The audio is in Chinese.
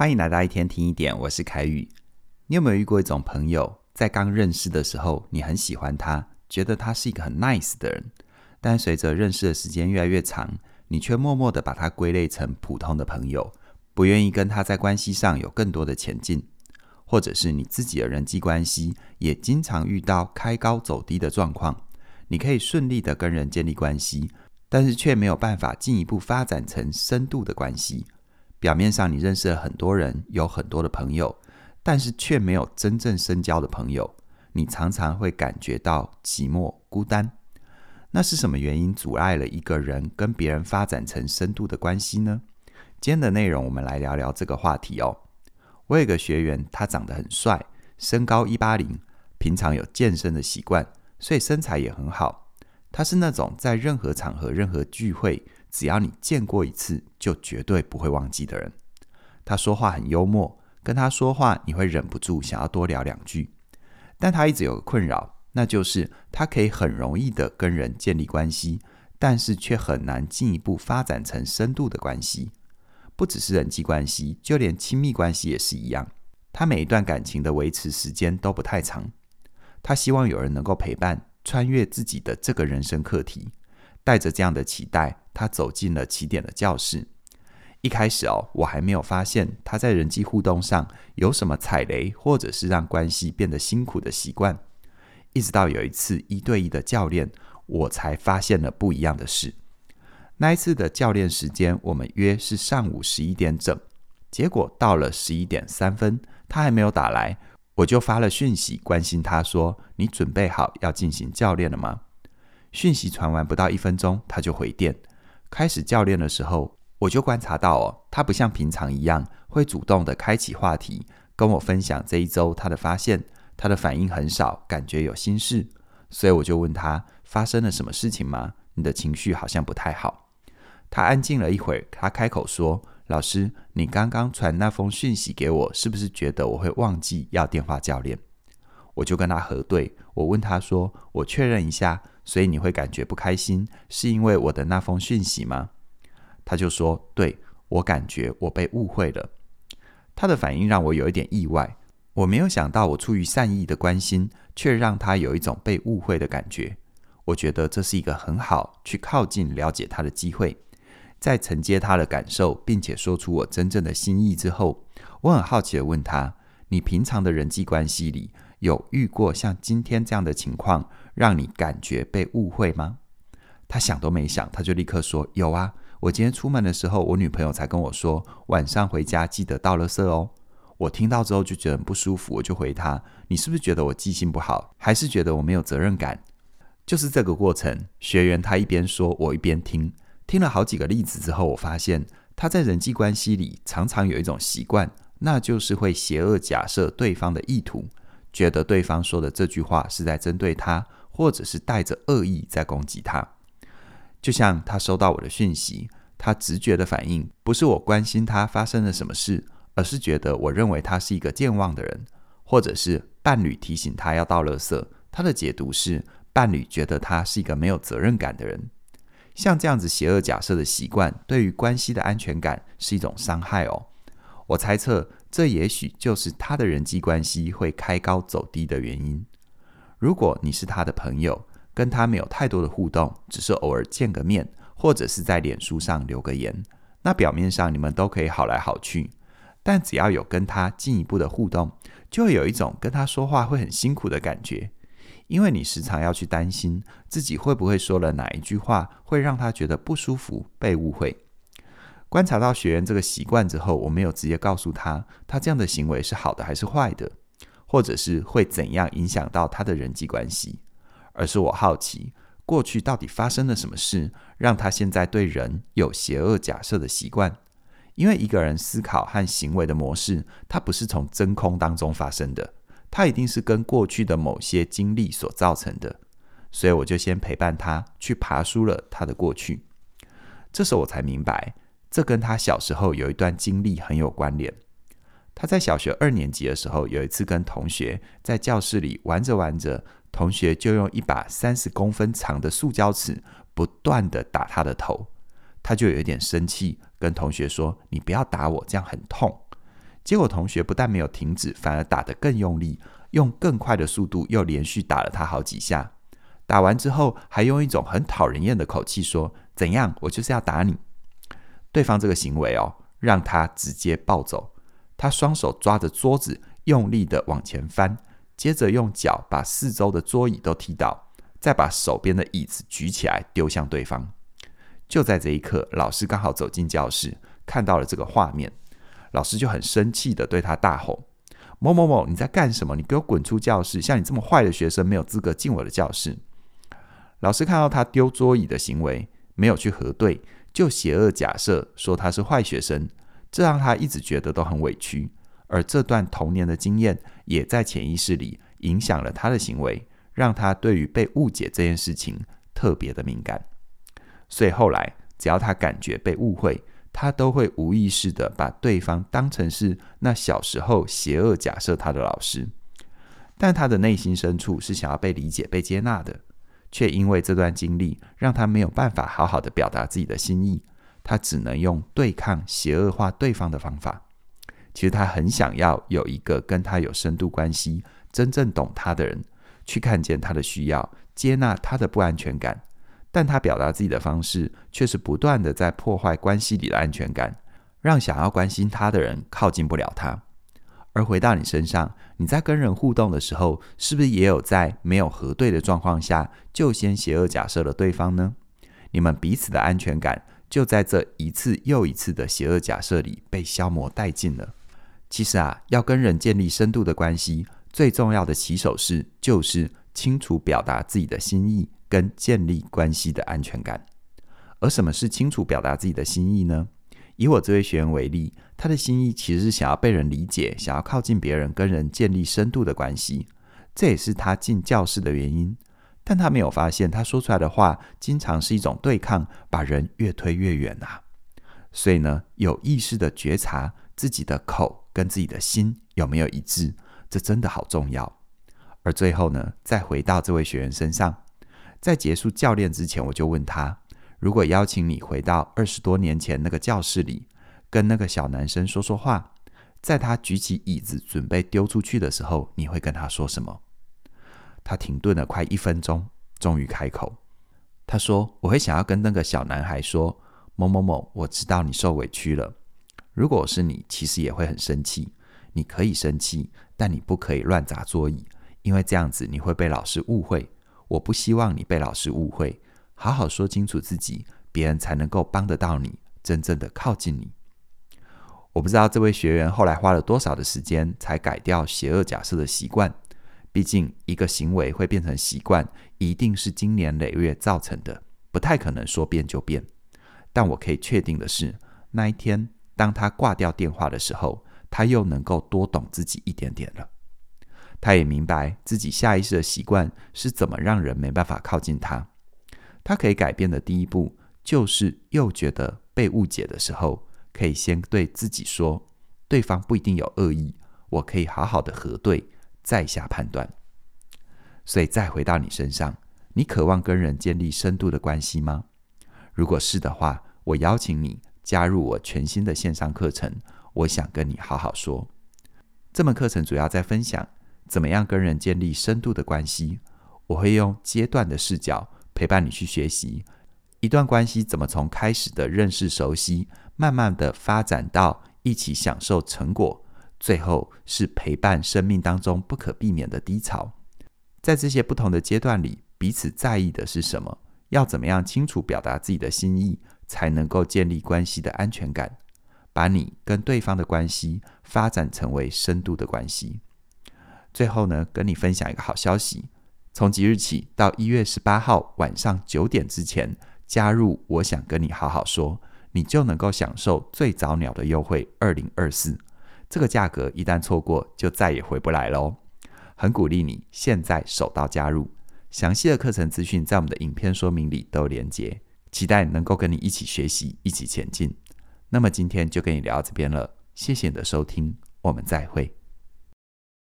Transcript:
欢迎来到一天听一点，我是凯宇。你有没有遇过一种朋友，在刚认识的时候，你很喜欢他，觉得他是一个很 nice 的人，但随着认识的时间越来越长，你却默默地把他归类成普通的朋友，不愿意跟他在关系上有更多的前进，或者是你自己的人际关系也经常遇到开高走低的状况。你可以顺利地跟人建立关系，但是却没有办法进一步发展成深度的关系。表面上你认识了很多人，有很多的朋友，但是却没有真正深交的朋友。你常常会感觉到寂寞、孤单。那是什么原因阻碍了一个人跟别人发展成深度的关系呢？今天的内容，我们来聊聊这个话题哦。我有个学员，他长得很帅，身高一八零，平常有健身的习惯，所以身材也很好。他是那种在任何场合、任何聚会，只要你见过一次，就绝对不会忘记的人。他说话很幽默，跟他说话你会忍不住想要多聊两句。但他一直有个困扰，那就是他可以很容易的跟人建立关系，但是却很难进一步发展成深度的关系。不只是人际关系，就连亲密关系也是一样。他每一段感情的维持时间都不太长。他希望有人能够陪伴，穿越自己的这个人生课题。带着这样的期待，他走进了起点的教室。一开始哦，我还没有发现他在人际互动上有什么踩雷，或者是让关系变得辛苦的习惯。一直到有一次一对一的教练，我才发现了不一样的事。那一次的教练时间，我们约是上午十一点整。结果到了十一点三分，他还没有打来，我就发了讯息关心他说：“你准备好要进行教练了吗？”讯息传完不到一分钟，他就回电。开始教练的时候，我就观察到哦，他不像平常一样会主动的开启话题，跟我分享这一周他的发现。他的反应很少，感觉有心事，所以我就问他发生了什么事情吗？你的情绪好像不太好。他安静了一会儿，他开口说：“老师，你刚刚传那封讯息给我，是不是觉得我会忘记要电话教练？”我就跟他核对，我问他说：“我确认一下。”所以你会感觉不开心，是因为我的那封讯息吗？他就说：“对，我感觉我被误会了。”他的反应让我有一点意外。我没有想到，我出于善意的关心，却让他有一种被误会的感觉。我觉得这是一个很好去靠近、了解他的机会。在承接他的感受，并且说出我真正的心意之后，我很好奇地问他：“你平常的人际关系里，有遇过像今天这样的情况？”让你感觉被误会吗？他想都没想，他就立刻说：“有啊，我今天出门的时候，我女朋友才跟我说，晚上回家记得倒垃圾哦。”我听到之后就觉得很不舒服，我就回他：“你是不是觉得我记性不好，还是觉得我没有责任感？”就是这个过程，学员他一边说，我一边听，听了好几个例子之后，我发现他在人际关系里常常有一种习惯，那就是会邪恶假设对方的意图，觉得对方说的这句话是在针对他。或者是带着恶意在攻击他，就像他收到我的讯息，他直觉的反应不是我关心他发生了什么事，而是觉得我认为他是一个健忘的人，或者是伴侣提醒他要倒垃圾，他的解读是伴侣觉得他是一个没有责任感的人。像这样子邪恶假设的习惯，对于关系的安全感是一种伤害哦。我猜测，这也许就是他的人际关系会开高走低的原因。如果你是他的朋友，跟他没有太多的互动，只是偶尔见个面，或者是在脸书上留个言，那表面上你们都可以好来好去。但只要有跟他进一步的互动，就会有一种跟他说话会很辛苦的感觉，因为你时常要去担心自己会不会说了哪一句话会让他觉得不舒服、被误会。观察到学员这个习惯之后，我没有直接告诉他，他这样的行为是好的还是坏的。或者是会怎样影响到他的人际关系，而是我好奇过去到底发生了什么事，让他现在对人有邪恶假设的习惯。因为一个人思考和行为的模式，它不是从真空当中发生的，它一定是跟过去的某些经历所造成的。所以我就先陪伴他去爬梳了他的过去。这时候我才明白，这跟他小时候有一段经历很有关联。他在小学二年级的时候，有一次跟同学在教室里玩着玩着，同学就用一把三十公分长的塑胶尺不断地打他的头，他就有一点生气，跟同学说：“你不要打我，这样很痛。”结果同学不但没有停止，反而打得更用力，用更快的速度又连续打了他好几下。打完之后，还用一种很讨人厌的口气说：“怎样？我就是要打你。”对方这个行为哦，让他直接暴走。他双手抓着桌子，用力的往前翻，接着用脚把四周的桌椅都踢倒，再把手边的椅子举起来丢向对方。就在这一刻，老师刚好走进教室，看到了这个画面。老师就很生气的对他大吼：“某某某，你在干什么？你给我滚出教室！像你这么坏的学生，没有资格进我的教室。”老师看到他丢桌椅的行为，没有去核对，就邪恶假设说他是坏学生，这让他一直觉得都很委屈。而这段童年的经验，也在潜意识里影响了他的行为，让他对于被误解这件事情特别的敏感。所以后来，只要他感觉被误会，他都会无意识的把对方当成是那小时候邪恶假设他的老师。但他的内心深处是想要被理解、被接纳的，却因为这段经历让他没有办法好好的表达自己的心意，他只能用对抗、邪恶化对方的方法。其实他很想要有一个跟他有深度关系、真正懂他的人，去看见他的需要，接纳他的不安全感。但他表达自己的方式，却是不断的在破坏关系里的安全感，让想要关心他的人靠近不了他。而回到你身上，你在跟人互动的时候，是不是也有在没有核对的状况下，就先邪恶假设了对方呢？你们彼此的安全感，就在这一次又一次的邪恶假设里被消磨殆尽了。其实啊，要跟人建立深度的关系，最重要的起手式就是清楚表达自己的心意。跟建立关系的安全感，而什么是清楚表达自己的心意呢？以我这位学员为例，他的心意其实是想要被人理解，想要靠近别人，跟人建立深度的关系，这也是他进教室的原因。但他没有发现，他说出来的话经常是一种对抗，把人越推越远啊。所以呢，有意识的觉察自己的口跟自己的心有没有一致，这真的好重要。而最后呢，再回到这位学员身上。在结束教练之前，我就问他：如果邀请你回到二十多年前那个教室里，跟那个小男生说说话，在他举起椅子准备丢出去的时候，你会跟他说什么？他停顿了快一分钟，终于开口。他说：“我会想要跟那个小男孩说，某某某，我知道你受委屈了。如果我是你，其实也会很生气。你可以生气，但你不可以乱砸桌椅，因为这样子你会被老师误会。”我不希望你被老师误会，好好说清楚自己，别人才能够帮得到你，真正的靠近你。我不知道这位学员后来花了多少的时间才改掉邪恶假设的习惯。毕竟一个行为会变成习惯，一定是经年累月造成的，不太可能说变就变。但我可以确定的是，那一天当他挂掉电话的时候，他又能够多懂自己一点点了。他也明白自己下意识的习惯是怎么让人没办法靠近他。他可以改变的第一步，就是又觉得被误解的时候，可以先对自己说：“对方不一定有恶意，我可以好好的核对，再下判断。”所以再回到你身上，你渴望跟人建立深度的关系吗？如果是的话，我邀请你加入我全新的线上课程。我想跟你好好说。这门课程主要在分享。怎么样跟人建立深度的关系？我会用阶段的视角陪伴你去学习一段关系怎么从开始的认识熟悉，慢慢的发展到一起享受成果，最后是陪伴生命当中不可避免的低潮。在这些不同的阶段里，彼此在意的是什么？要怎么样清楚表达自己的心意，才能够建立关系的安全感，把你跟对方的关系发展成为深度的关系。最后呢，跟你分享一个好消息，从即日起到一月十八号晚上九点之前加入，我想跟你好好说，你就能够享受最早鸟的优惠二零二四。这个价格一旦错过，就再也回不来喽。很鼓励你现在手到加入，详细的课程资讯在我们的影片说明里都有连接，期待能够跟你一起学习，一起前进。那么今天就跟你聊到这边了，谢谢你的收听，我们再会。